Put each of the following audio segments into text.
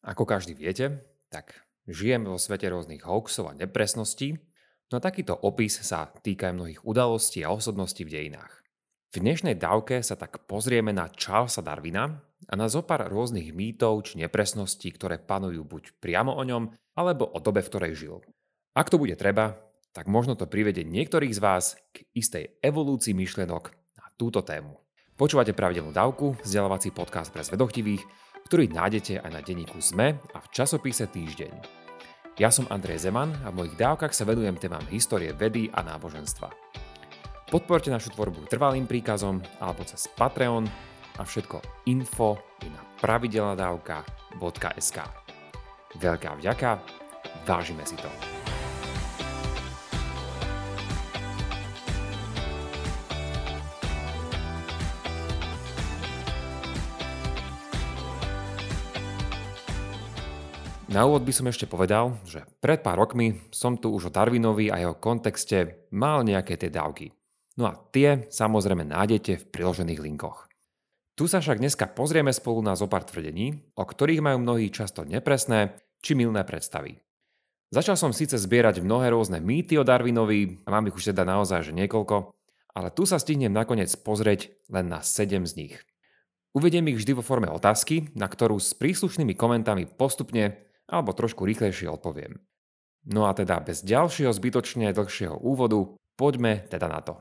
Ako každý viete, tak žijeme vo svete rôznych hoaxov a nepresností, no takýto opis sa týka aj mnohých udalostí a osobností v dejinách. V dnešnej dávke sa tak pozrieme na Charlesa Darwina a na zopár rôznych mýtov či nepresností, ktoré panujú buď priamo o ňom, alebo o dobe, v ktorej žil. Ak to bude treba, tak možno to privedie niektorých z vás k istej evolúcii myšlienok na túto tému. Počúvate pravidelnú dávku, vzdelávací podcast pre zvedochtivých, ktorý nájdete aj na denníku ZME a v časopise Týždeň. Ja som Andrej Zeman a v mojich dávkach sa venujem témam histórie vedy a náboženstva. Podporte našu tvorbu trvalým príkazom alebo cez Patreon a všetko info je na pravidelnadavka.sk. Veľká vďaka, vážime si to. Na úvod by som ešte povedal, že pred pár rokmi som tu už o Darwinovi a jeho kontexte mal nejaké tie dávky. No a tie samozrejme nájdete v priložených linkoch. Tu sa však dneska pozrieme spolu na zopár tvrdení, o ktorých majú mnohí často nepresné či milné predstavy. Začal som síce zbierať mnohé rôzne mýty o Darwinovi a mám ich už teda naozaj že niekoľko, ale tu sa stihnem nakoniec pozrieť len na 7 z nich. Uvediem ich vždy vo forme otázky, na ktorú s príslušnými komentami postupne alebo trošku rýchlejšie odpoviem. No a teda bez ďalšieho zbytočne dlhšieho úvodu, poďme teda na to.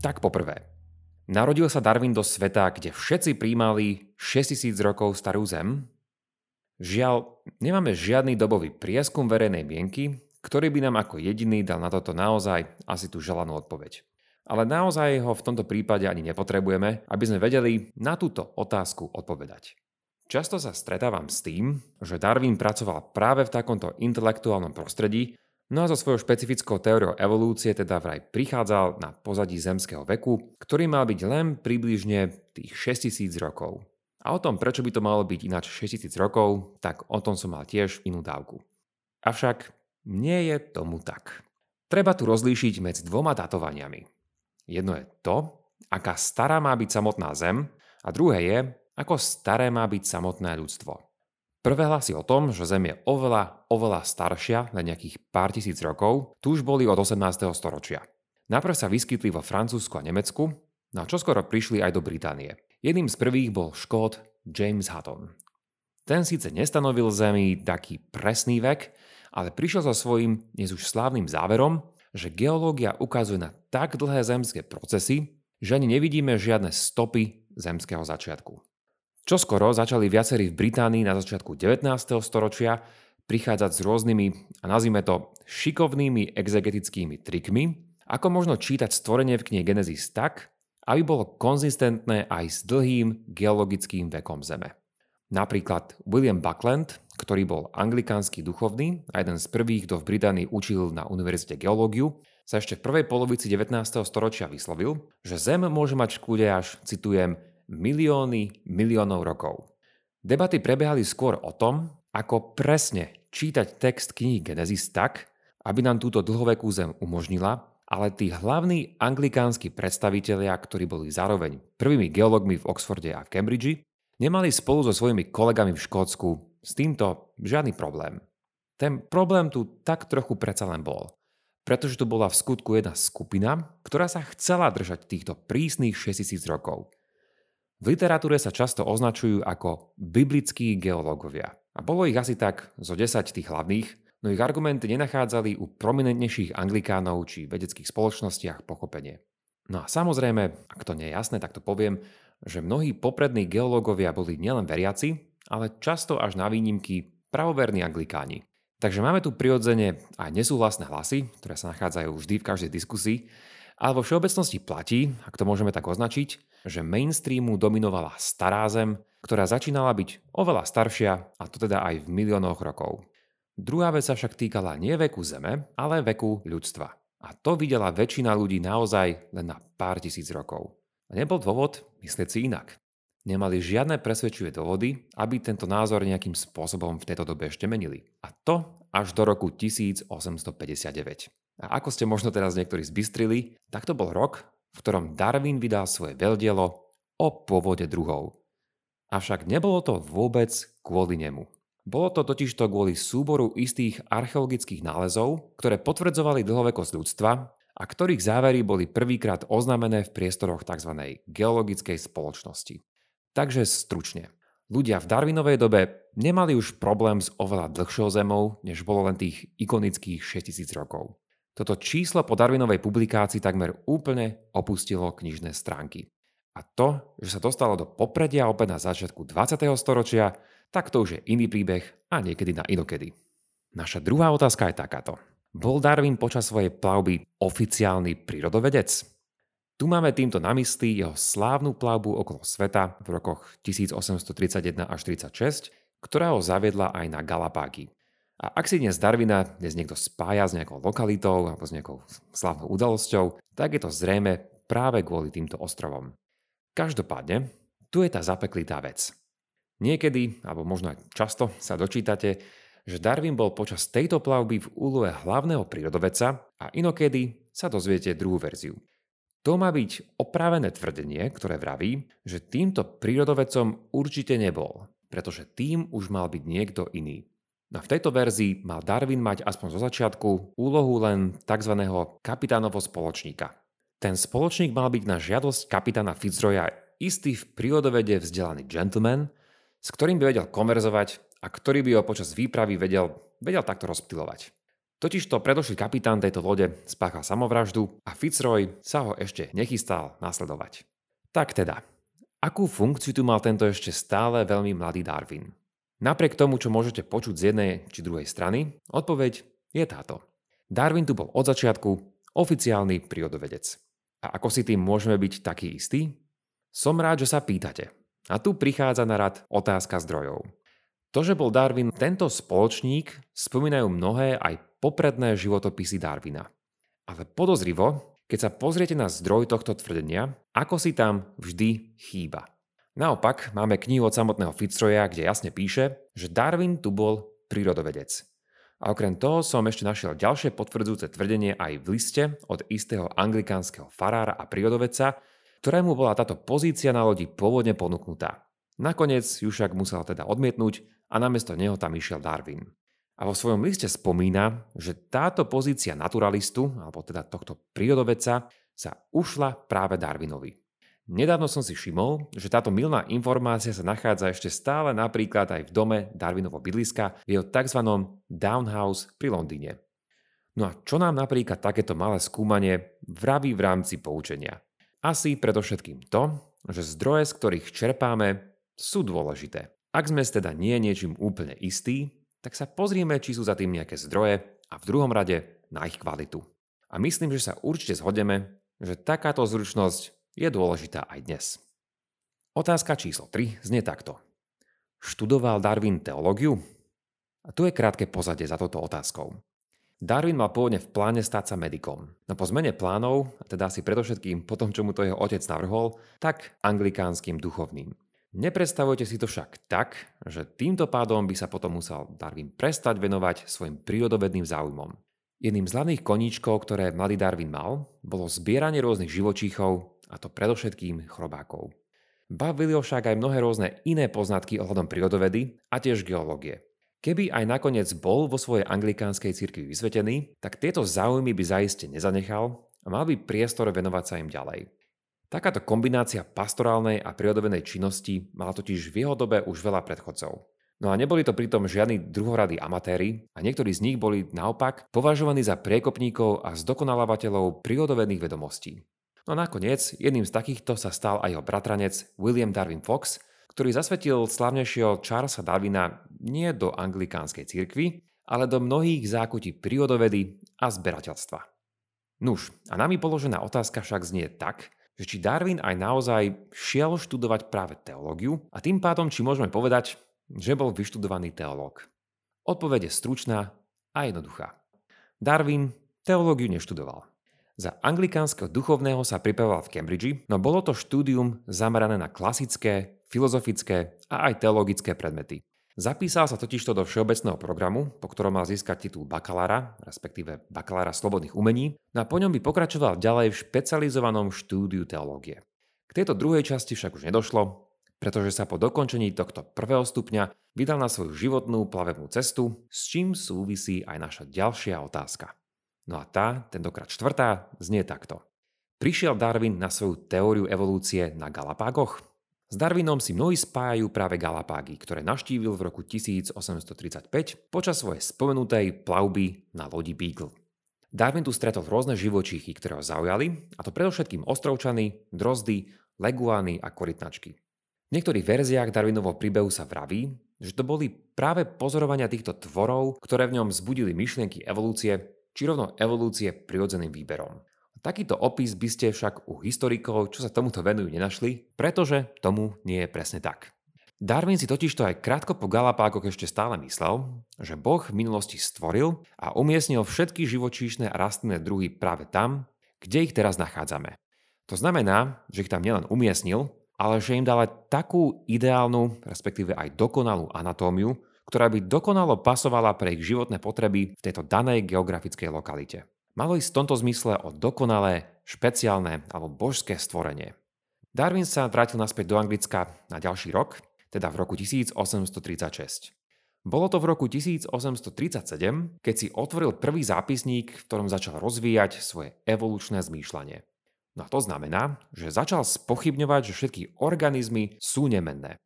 Tak poprvé. Narodil sa Darwin do sveta, kde všetci príjmali 6000 rokov starú zem? Žiaľ, nemáme žiadny dobový prieskum verejnej mienky, ktorý by nám ako jediný dal na toto naozaj asi tú želanú odpoveď. Ale naozaj ho v tomto prípade ani nepotrebujeme, aby sme vedeli na túto otázku odpovedať. Často sa stretávam s tým, že Darwin pracoval práve v takomto intelektuálnom prostredí, no a so svojou špecifickou teóriou evolúcie teda vraj prichádzal na pozadí zemského veku, ktorý mal byť len približne tých 6000 rokov. A o tom, prečo by to malo byť ináč 6000 rokov, tak o tom som mal tiež inú dávku. Avšak nie je tomu tak. Treba tu rozlíšiť medzi dvoma datovaniami. Jedno je to, aká stará má byť samotná Zem a druhé je, ako staré má byť samotné ľudstvo. Prvé hlasy o tom, že Zem je oveľa, oveľa staršia, na nejakých pár tisíc rokov, tu už boli od 18. storočia. Najprv sa vyskytli vo Francúzsku a Nemecku, no a čoskoro prišli aj do Británie. Jedným z prvých bol škód James Hutton. Ten síce nestanovil Zemi taký presný vek, ale prišiel so svojím dnes už slávnym záverom, že geológia ukazuje na tak dlhé zemské procesy, že ani nevidíme žiadne stopy zemského začiatku. Čoskoro začali viacerí v Británii na začiatku 19. storočia prichádzať s rôznymi, a nazvime to, šikovnými exegetickými trikmi, ako možno čítať stvorenie v knihe Genesis tak, aby bolo konzistentné aj s dlhým geologickým vekom Zeme. Napríklad William Buckland, ktorý bol anglikánsky duchovný a jeden z prvých, kto v Británii učil na univerzite geológiu, sa ešte v prvej polovici 19. storočia vyslovil, že Zem môže mať v škúde až, citujem, milióny miliónov rokov. Debaty prebiehali skôr o tom, ako presne čítať text knihy Genesis tak, aby nám túto dlhovekú Zem umožnila, ale tí hlavní anglikánsky predstavitelia, ktorí boli zároveň prvými geológmi v Oxforde a v Cambridge, nemali spolu so svojimi kolegami v Škótsku s týmto žiadny problém. Ten problém tu tak trochu predsa len bol. Pretože tu bola v skutku jedna skupina, ktorá sa chcela držať týchto prísnych 6000 rokov. V literatúre sa často označujú ako biblickí geológovia. A bolo ich asi tak zo 10 tých hlavných, no ich argumenty nenachádzali u prominentnejších anglikánov či vedeckých spoločnostiach pochopenie. No a samozrejme, ak to nie je jasné, tak to poviem, že mnohí poprední geológovia boli nielen veriaci, ale často až na výnimky pravoverní anglikáni. Takže máme tu prirodzene aj nesúhlasné hlasy, ktoré sa nachádzajú vždy v každej diskusii, ale vo všeobecnosti platí, ak to môžeme tak označiť, že mainstreamu dominovala stará zem, ktorá začínala byť oveľa staršia, a to teda aj v miliónoch rokov. Druhá vec sa však týkala nie veku Zeme, ale veku ľudstva. A to videla väčšina ľudí naozaj len na pár tisíc rokov. A nebol dôvod myslieť si inak. Nemali žiadne presvedčivé dôvody, aby tento názor nejakým spôsobom v tejto dobe ešte menili. A to až do roku 1859. A ako ste možno teraz niektorí zbystrili, tak to bol rok, v ktorom Darwin vydal svoje veľdielo o pôvode druhov. Avšak nebolo to vôbec kvôli nemu. Bolo to totižto kvôli súboru istých archeologických nálezov, ktoré potvrdzovali dlhovekosť ľudstva a ktorých závery boli prvýkrát oznámené v priestoroch tzv. geologickej spoločnosti. Takže stručne. Ľudia v Darwinovej dobe nemali už problém s oveľa dlhšou zemou, než bolo len tých ikonických 6000 rokov. Toto číslo po Darwinovej publikácii takmer úplne opustilo knižné stránky. A to, že sa dostalo do popredia opäť na začiatku 20. storočia, tak to už je iný príbeh a niekedy na inokedy. Naša druhá otázka je takáto. Bol Darwin počas svojej plavby oficiálny prírodovedec? Tu máme týmto na mysli jeho slávnu plavbu okolo sveta v rokoch 1831 až 36, ktorá ho zaviedla aj na Galapágy. A ak si dnes Darwina dnes niekto spája s nejakou lokalitou alebo s nejakou slávnou udalosťou, tak je to zrejme práve kvôli týmto ostrovom. Každopádne, tu je tá zapeklitá vec. Niekedy, alebo možno aj často, sa dočítate, že Darwin bol počas tejto plavby v úlohe hlavného prírodovedca a inokedy sa dozviete druhú verziu. To má byť opravené tvrdenie, ktoré vraví, že týmto prírodovedcom určite nebol, pretože tým už mal byť niekto iný. No v tejto verzii mal Darwin mať aspoň zo začiatku úlohu len tzv. kapitánovo spoločníka. Ten spoločník mal byť na žiadosť kapitána Fitzroya istý v prírodovede vzdelaný gentleman, s ktorým by vedel konverzovať a ktorý by ho počas výpravy vedel, vedel takto rozptilovať. Totižto predošlý kapitán tejto lode spáchal samovraždu a Fitzroy sa ho ešte nechystal nasledovať. Tak teda, akú funkciu tu mal tento ešte stále veľmi mladý Darwin? Napriek tomu, čo môžete počuť z jednej či druhej strany, odpoveď je táto. Darwin tu bol od začiatku oficiálny prírodovedec. A ako si tým môžeme byť taký istý? Som rád, že sa pýtate, a tu prichádza na rad otázka zdrojov. To, že bol Darwin tento spoločník, spomínajú mnohé aj popredné životopisy Darwina. Ale podozrivo, keď sa pozriete na zdroj tohto tvrdenia, ako si tam vždy chýba. Naopak, máme knihu od samotného Fitzroya, kde jasne píše, že Darwin tu bol prírodovedec. A okrem toho som ešte našiel ďalšie potvrdzujúce tvrdenie aj v liste od istého anglikánskeho farára a prírodovedca, ktorému bola táto pozícia na lodi pôvodne ponúknutá. Nakoniec ju však musel teda odmietnúť a namiesto neho tam išiel Darwin. A vo svojom liste spomína, že táto pozícia naturalistu, alebo teda tohto prírodovedca, sa ušla práve Darwinovi. Nedávno som si všimol, že táto milná informácia sa nachádza ešte stále napríklad aj v dome Darwinovo bydliska v jeho tzv. Downhouse pri Londýne. No a čo nám napríklad takéto malé skúmanie vraví v rámci poučenia? Asi predovšetkým to, že zdroje, z ktorých čerpáme, sú dôležité. Ak sme teda nie niečím úplne istí, tak sa pozrieme, či sú za tým nejaké zdroje a v druhom rade na ich kvalitu. A myslím, že sa určite zhodneme, že takáto zručnosť je dôležitá aj dnes. Otázka číslo 3 znie takto. Študoval Darwin teológiu? A tu je krátke pozadie za touto otázkou. Darwin mal pôvodne v pláne stať sa medikom. No po zmene plánov, teda si predovšetkým po tom, čo mu to jeho otec navrhol, tak anglikánskym duchovným. Nepredstavujte si to však tak, že týmto pádom by sa potom musel Darwin prestať venovať svojim prírodovedným záujmom. Jedným z hlavných koníčkov, ktoré mladý Darwin mal, bolo zbieranie rôznych živočíchov, a to predovšetkým chrobákov. Bavili ho však aj mnohé rôzne iné poznatky ohľadom prírodovedy a tiež geológie. Keby aj nakoniec bol vo svojej anglikánskej cirkvi vysvetený, tak tieto záujmy by zaiste nezanechal a mal by priestor venovať sa im ďalej. Takáto kombinácia pastorálnej a prírodovenej činnosti mala totiž v jeho dobe už veľa predchodcov. No a neboli to pritom žiadni druhoradí amatéri a niektorí z nich boli naopak považovaní za priekopníkov a zdokonalávateľov prírodovedných vedomostí. No a nakoniec jedným z takýchto sa stal aj jeho bratranec William Darwin Fox, ktorý zasvetil slavnejšieho Charlesa Darwina nie do anglikánskej cirkvi, ale do mnohých zákutí prírodovedy a zberateľstva. Nuž, a nami položená otázka však znie tak, že či Darwin aj naozaj šiel študovať práve teológiu a tým pádom či môžeme povedať, že bol vyštudovaný teológ. Odpoveď je stručná a jednoduchá. Darwin teológiu neštudoval. Za anglikánskeho duchovného sa pripravoval v Cambridge, no bolo to štúdium zamerané na klasické, filozofické a aj teologické predmety. Zapísal sa totižto do všeobecného programu, po ktorom mal získať titul bakalára, respektíve bakalára slobodných umení, no a po ňom by pokračoval ďalej v špecializovanom štúdiu teológie. K tejto druhej časti však už nedošlo, pretože sa po dokončení tohto prvého stupňa vydal na svoju životnú plavebnú cestu, s čím súvisí aj naša ďalšia otázka. No a tá, tentokrát štvrtá, znie takto. Prišiel Darwin na svoju teóriu evolúcie na Galapágoch? S Darwinom si mnohí spájajú práve Galapágy, ktoré naštívil v roku 1835 počas svojej spomenutej plavby na lodi Beagle. Darwin tu stretol rôzne živočíchy, ktoré ho zaujali, a to predovšetkým ostrovčany, drozdy, leguány a korytnačky. V niektorých verziách Darwinovho príbehu sa vraví, že to boli práve pozorovania týchto tvorov, ktoré v ňom zbudili myšlienky evolúcie, či rovno evolúcie prirodzeným výberom. Takýto opis by ste však u historikov, čo sa tomuto venujú, nenašli, pretože tomu nie je presne tak. Darwin si totižto aj krátko po Galapágoch ešte stále myslel, že Boh v minulosti stvoril a umiestnil všetky živočíšne a rastlinné druhy práve tam, kde ich teraz nachádzame. To znamená, že ich tam nielen umiestnil, ale že im dala takú ideálnu, respektíve aj dokonalú anatómiu, ktorá by dokonalo pasovala pre ich životné potreby v tejto danej geografickej lokalite. Malo ísť v tomto zmysle o dokonalé, špeciálne alebo božské stvorenie. Darwin sa vrátil naspäť do Anglicka na ďalší rok, teda v roku 1836. Bolo to v roku 1837, keď si otvoril prvý zápisník, v ktorom začal rozvíjať svoje evolučné zmýšľanie. No a to znamená, že začal spochybňovať, že všetky organizmy sú nemenné.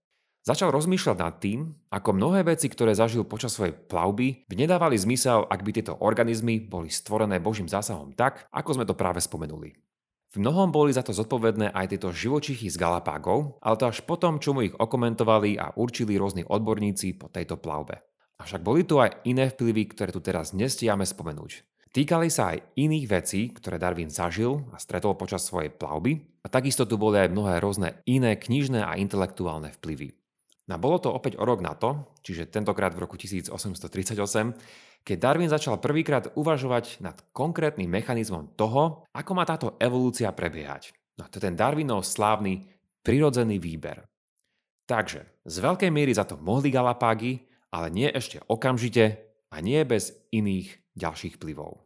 Začal rozmýšľať nad tým, ako mnohé veci, ktoré zažil počas svojej plavby, by nedávali zmysel, ak by tieto organizmy boli stvorené Božím zásahom tak, ako sme to práve spomenuli. V mnohom boli za to zodpovedné aj tieto živočichy z Galapágov, ale to až potom, čo mu ich okomentovali a určili rôzni odborníci po tejto plavbe. Avšak boli tu aj iné vplyvy, ktoré tu teraz nestiame spomenúť. Týkali sa aj iných vecí, ktoré Darwin zažil a stretol počas svojej plavby a takisto tu boli aj mnohé rôzne iné knižné a intelektuálne vplyvy. No bolo to opäť o rok na to, čiže tentokrát v roku 1838, keď Darwin začal prvýkrát uvažovať nad konkrétnym mechanizmom toho, ako má táto evolúcia prebiehať. No to je ten Darwinov slávny prirodzený výber. Takže z veľkej miery za to mohli Galapágy, ale nie ešte okamžite a nie bez iných ďalších vplyvov.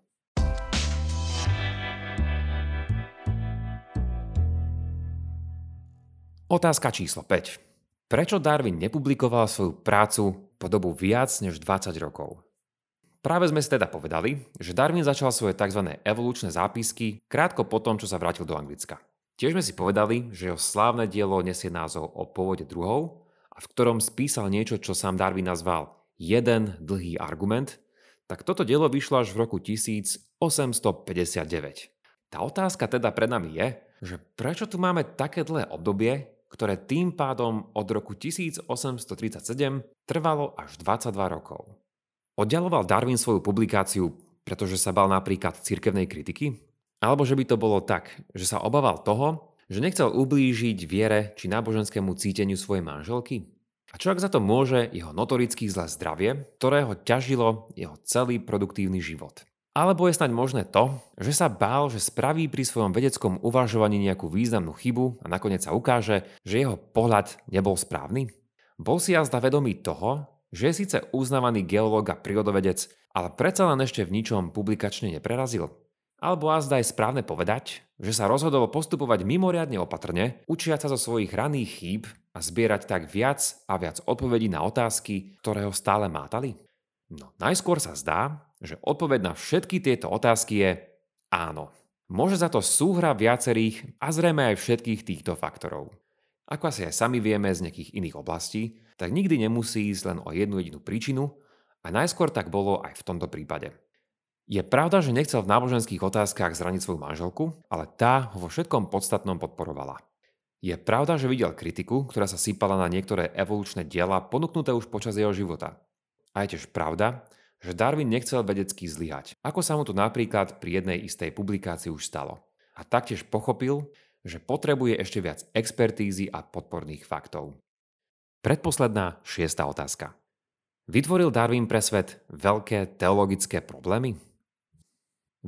Otázka číslo 5. Prečo Darwin nepublikoval svoju prácu po dobu viac než 20 rokov? Práve sme si teda povedali, že Darwin začal svoje tzv. evolučné zápisky krátko po tom, čo sa vrátil do Anglicka. Tiež sme si povedali, že jeho slávne dielo nesie názov o pôvode druhov a v ktorom spísal niečo, čo sám Darwin nazval jeden dlhý argument, tak toto dielo vyšlo až v roku 1859. Tá otázka teda pred nami je, že prečo tu máme také dlhé obdobie, ktoré tým pádom od roku 1837 trvalo až 22 rokov. Oddialoval Darwin svoju publikáciu, pretože sa bal napríklad cirkevnej kritiky? Alebo že by to bolo tak, že sa obával toho, že nechcel ublížiť viere či náboženskému cíteniu svojej manželky? A čo ak za to môže jeho notoricky zlé zdravie, ktorého ťažilo jeho celý produktívny život? Alebo je snaď možné to, že sa bál, že spraví pri svojom vedeckom uvažovaní nejakú významnú chybu a nakoniec sa ukáže, že jeho pohľad nebol správny? Bol si jazda vedomý toho, že je síce uznávaný geológ a prírodovedec, ale predsa len ešte v ničom publikačne neprerazil? Alebo azda je správne povedať, že sa rozhodol postupovať mimoriadne opatrne, učiať sa zo svojich raných chýb a zbierať tak viac a viac odpovedí na otázky, ktoré ho stále mátali? No, najskôr sa zdá, že odpoveď na všetky tieto otázky je áno. Môže za to súhra viacerých a zrejme aj všetkých týchto faktorov. Ako asi aj sami vieme z nejakých iných oblastí, tak nikdy nemusí ísť len o jednu jedinú príčinu a najskôr tak bolo aj v tomto prípade. Je pravda, že nechcel v náboženských otázkach zraniť svoju manželku, ale tá ho vo všetkom podstatnom podporovala. Je pravda, že videl kritiku, ktorá sa sypala na niektoré evolučné diela ponúknuté už počas jeho života. A je tiež pravda, že Darwin nechcel vedecky zlyhať, ako sa mu to napríklad pri jednej istej publikácii už stalo. A taktiež pochopil, že potrebuje ešte viac expertízy a podporných faktov. Predposledná šiesta otázka. Vytvoril Darwin pre svet veľké teologické problémy?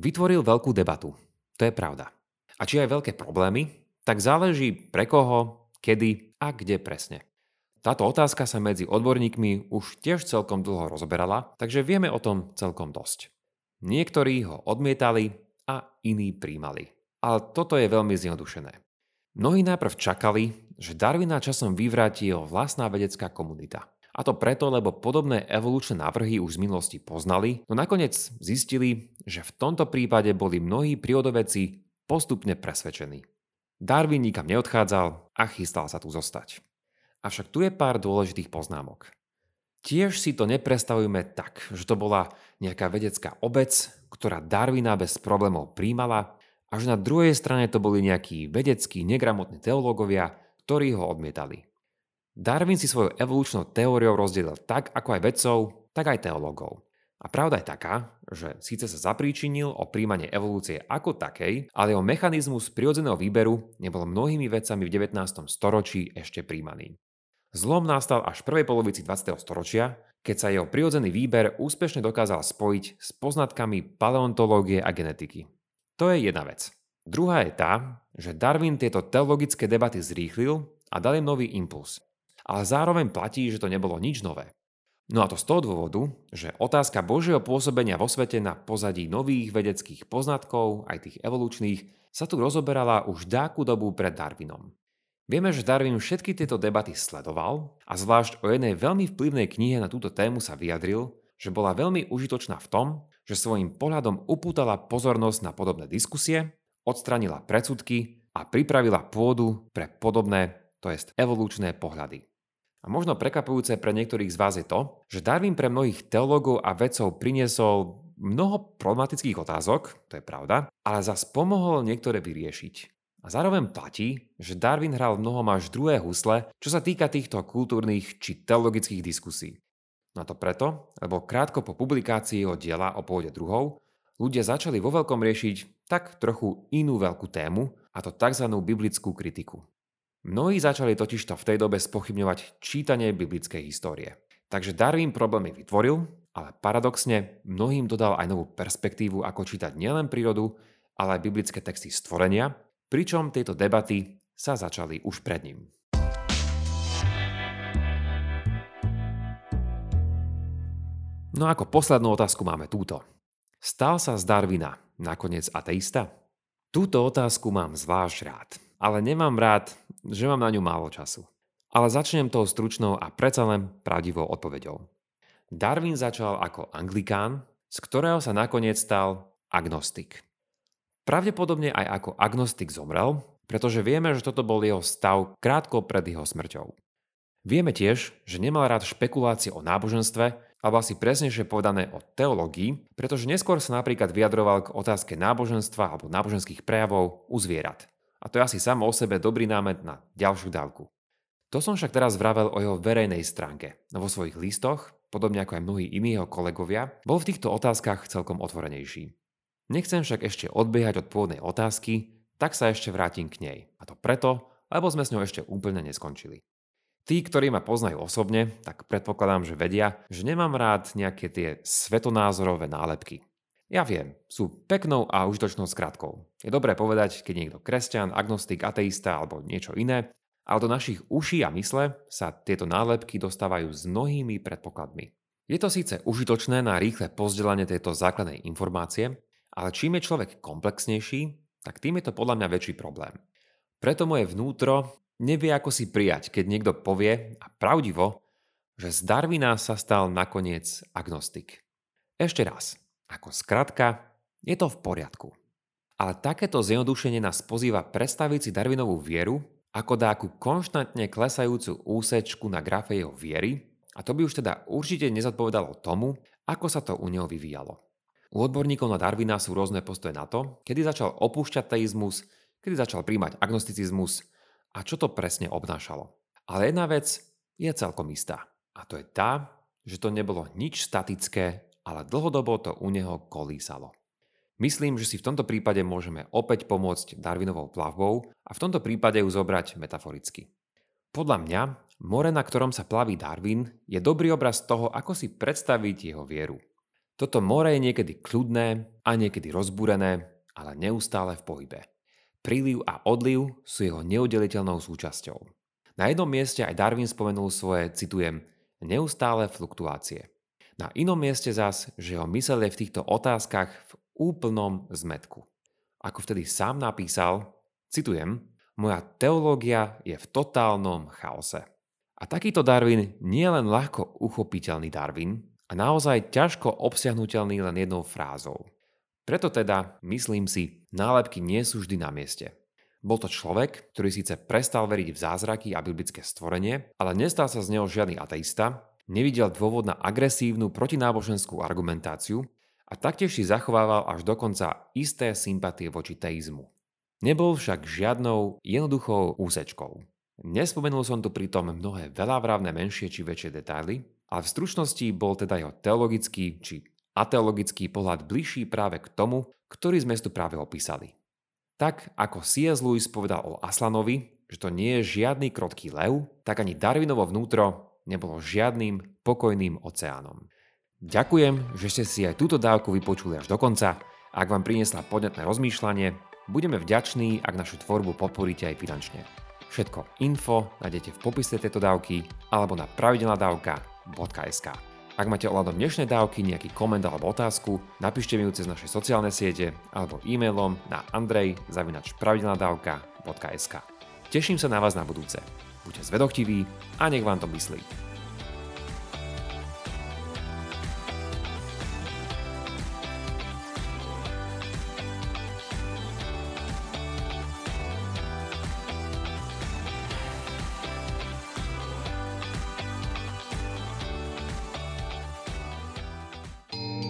Vytvoril veľkú debatu. To je pravda. A či aj veľké problémy, tak záleží pre koho, kedy a kde presne. Táto otázka sa medzi odborníkmi už tiež celkom dlho rozoberala, takže vieme o tom celkom dosť. Niektorí ho odmietali a iní príjmali. Ale toto je veľmi zjednodušené. Mnohí najprv čakali, že Darwina časom vyvráti jeho vlastná vedecká komunita. A to preto, lebo podobné evolučné návrhy už z minulosti poznali, no nakoniec zistili, že v tomto prípade boli mnohí prírodoveci postupne presvedčení. Darwin nikam neodchádzal a chystal sa tu zostať. Avšak tu je pár dôležitých poznámok. Tiež si to neprestavujeme tak, že to bola nejaká vedecká obec, ktorá Darwina bez problémov príjmala a že na druhej strane to boli nejakí vedeckí, negramotní teológovia, ktorí ho odmietali. Darwin si svojou evolučnou teóriou rozdelil tak ako aj vedcov, tak aj teológov. A pravda je taká, že síce sa zapríčinil o príjmanie evolúcie ako takej, ale jeho mechanizmus prirodzeného výberu nebol mnohými vedcami v 19. storočí ešte príjmaný. Zlom nastal až v prvej polovici 20. storočia, keď sa jeho prirodzený výber úspešne dokázal spojiť s poznatkami paleontológie a genetiky. To je jedna vec. Druhá je tá, že Darwin tieto teologické debaty zrýchlil a dal im nový impuls ale zároveň platí, že to nebolo nič nové. No a to z toho dôvodu, že otázka Božieho pôsobenia vo svete na pozadí nových vedeckých poznatkov, aj tých evolučných, sa tu rozoberala už dáku dobu pred Darwinom. Vieme, že Darwin všetky tieto debaty sledoval a zvlášť o jednej veľmi vplyvnej knihe na túto tému sa vyjadril, že bola veľmi užitočná v tom, že svojim pohľadom upútala pozornosť na podobné diskusie, odstranila predsudky a pripravila pôdu pre podobné, to jest evolučné pohľady. A možno prekapujúce pre niektorých z vás je to, že Darwin pre mnohých teológov a vedcov priniesol mnoho problematických otázok, to je pravda, ale zas pomohol niektoré vyriešiť. A zároveň platí, že Darwin hral mnohom až druhé husle, čo sa týka týchto kultúrnych či teologických diskusí. No to preto, lebo krátko po publikácii jeho diela o pôde druhov, ľudia začali vo veľkom riešiť tak trochu inú veľkú tému, a to tzv. biblickú kritiku. Mnohí začali totižto v tej dobe spochybňovať čítanie biblickej histórie. Takže Darwin problémy vytvoril, ale paradoxne mnohým dodal aj novú perspektívu, ako čítať nielen prírodu, ale aj biblické texty stvorenia, pričom tieto debaty sa začali už pred ním. No ako poslednú otázku máme túto. Stal sa z Darwina nakoniec ateista? Túto otázku mám zvlášť rád, ale nemám rád, že mám na ňu málo času. Ale začnem tou stručnou a predsa len pravdivou odpoveďou. Darwin začal ako anglikán, z ktorého sa nakoniec stal agnostik. Pravdepodobne aj ako agnostik zomrel, pretože vieme, že toto bol jeho stav krátko pred jeho smrťou. Vieme tiež, že nemal rád špekulácie o náboženstve, alebo asi presnejšie povedané o teológii, pretože neskôr sa napríklad vyjadroval k otázke náboženstva alebo náboženských prejavov u zvierat. A to je asi samo o sebe dobrý námet na ďalšiu dávku. To som však teraz vravel o jeho verejnej stránke. No vo svojich listoch, podobne ako aj mnohí iní jeho kolegovia, bol v týchto otázkach celkom otvorenejší. Nechcem však ešte odbiehať od pôvodnej otázky, tak sa ešte vrátim k nej. A to preto, lebo sme s ňou ešte úplne neskončili. Tí, ktorí ma poznajú osobne, tak predpokladám, že vedia, že nemám rád nejaké tie svetonázorové nálepky. Ja viem, sú peknou a užitočnou skratkou. Je dobré povedať, keď niekto kresťan, agnostik, ateista alebo niečo iné, ale do našich uší a mysle sa tieto nálepky dostávajú s mnohými predpokladmi. Je to síce užitočné na rýchle pozdelanie tejto základnej informácie, ale čím je človek komplexnejší, tak tým je to podľa mňa väčší problém. Preto moje vnútro nevie ako si prijať, keď niekto povie, a pravdivo, že z Darwina sa stal nakoniec agnostik. Ešte raz, ako skratka, je to v poriadku. Ale takéto zjednodušenie nás pozýva predstaviť si Darwinovú vieru ako dáku konštantne klesajúcu úsečku na grafe jeho viery a to by už teda určite nezodpovedalo tomu, ako sa to u neho vyvíjalo. U odborníkov na Darwina sú rôzne postoje na to, kedy začal opúšťať teizmus, kedy začal príjmať agnosticizmus a čo to presne obnášalo. Ale jedna vec je celkom istá a to je tá, že to nebolo nič statické ale dlhodobo to u neho kolísalo. Myslím, že si v tomto prípade môžeme opäť pomôcť Darwinovou plavbou a v tomto prípade ju zobrať metaforicky. Podľa mňa, more, na ktorom sa plaví Darwin, je dobrý obraz toho, ako si predstaviť jeho vieru. Toto more je niekedy kľudné a niekedy rozbúrené, ale neustále v pohybe. Príliv a odliv sú jeho neudeliteľnou súčasťou. Na jednom mieste aj Darwin spomenul svoje, citujem, neustále fluktuácie. Na inom mieste zas, že jeho mysel je v týchto otázkach v úplnom zmetku. Ako vtedy sám napísal, citujem, Moja teológia je v totálnom chaose. A takýto Darwin nie len ľahko uchopiteľný Darwin a naozaj ťažko obsiahnutelný len jednou frázou. Preto teda, myslím si, nálepky nie sú vždy na mieste. Bol to človek, ktorý síce prestal veriť v zázraky a biblické stvorenie, ale nestal sa z neho žiadny ateista, nevidel dôvod na agresívnu protináboženskú argumentáciu a taktiež si zachovával až dokonca isté sympatie voči teizmu. Nebol však žiadnou jednoduchou úsečkou. Nespomenul som tu pritom mnohé veľavravné menšie či väčšie detaily, a v stručnosti bol teda jeho teologický či ateologický pohľad bližší práve k tomu, ktorý sme tu práve opísali. Tak ako C.S. Lewis povedal o Aslanovi, že to nie je žiadny krotký lev, tak ani Darwinovo vnútro nebolo žiadnym pokojným oceánom. Ďakujem, že ste si aj túto dávku vypočuli až do konca. Ak vám priniesla podnetné rozmýšľanie, budeme vďační, ak našu tvorbu podporíte aj finančne. Všetko info nájdete v popise tejto dávky alebo na pravidelnadavka.sk. Ak máte ohľadom dnešnej dávky nejaký koment alebo otázku, napíšte mi ju cez naše sociálne siete alebo e-mailom na andrej.pravidelnadavka.sk. Teším sa na vás na budúce. Buďte zvedochtiví a nech vám to myslí.